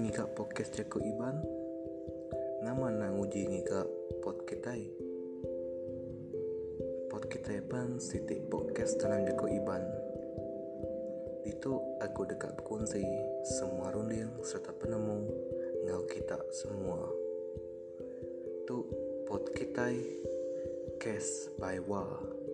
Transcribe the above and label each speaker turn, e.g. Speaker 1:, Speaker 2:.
Speaker 1: ngika podcast joko Iban. Nama na uji ngika podcast ay Podcast Iban siti podcast dalam joko Iban. Itu aku dekat kunci semua runding serta penemu ngau kita semua. Tu podcast Case by wall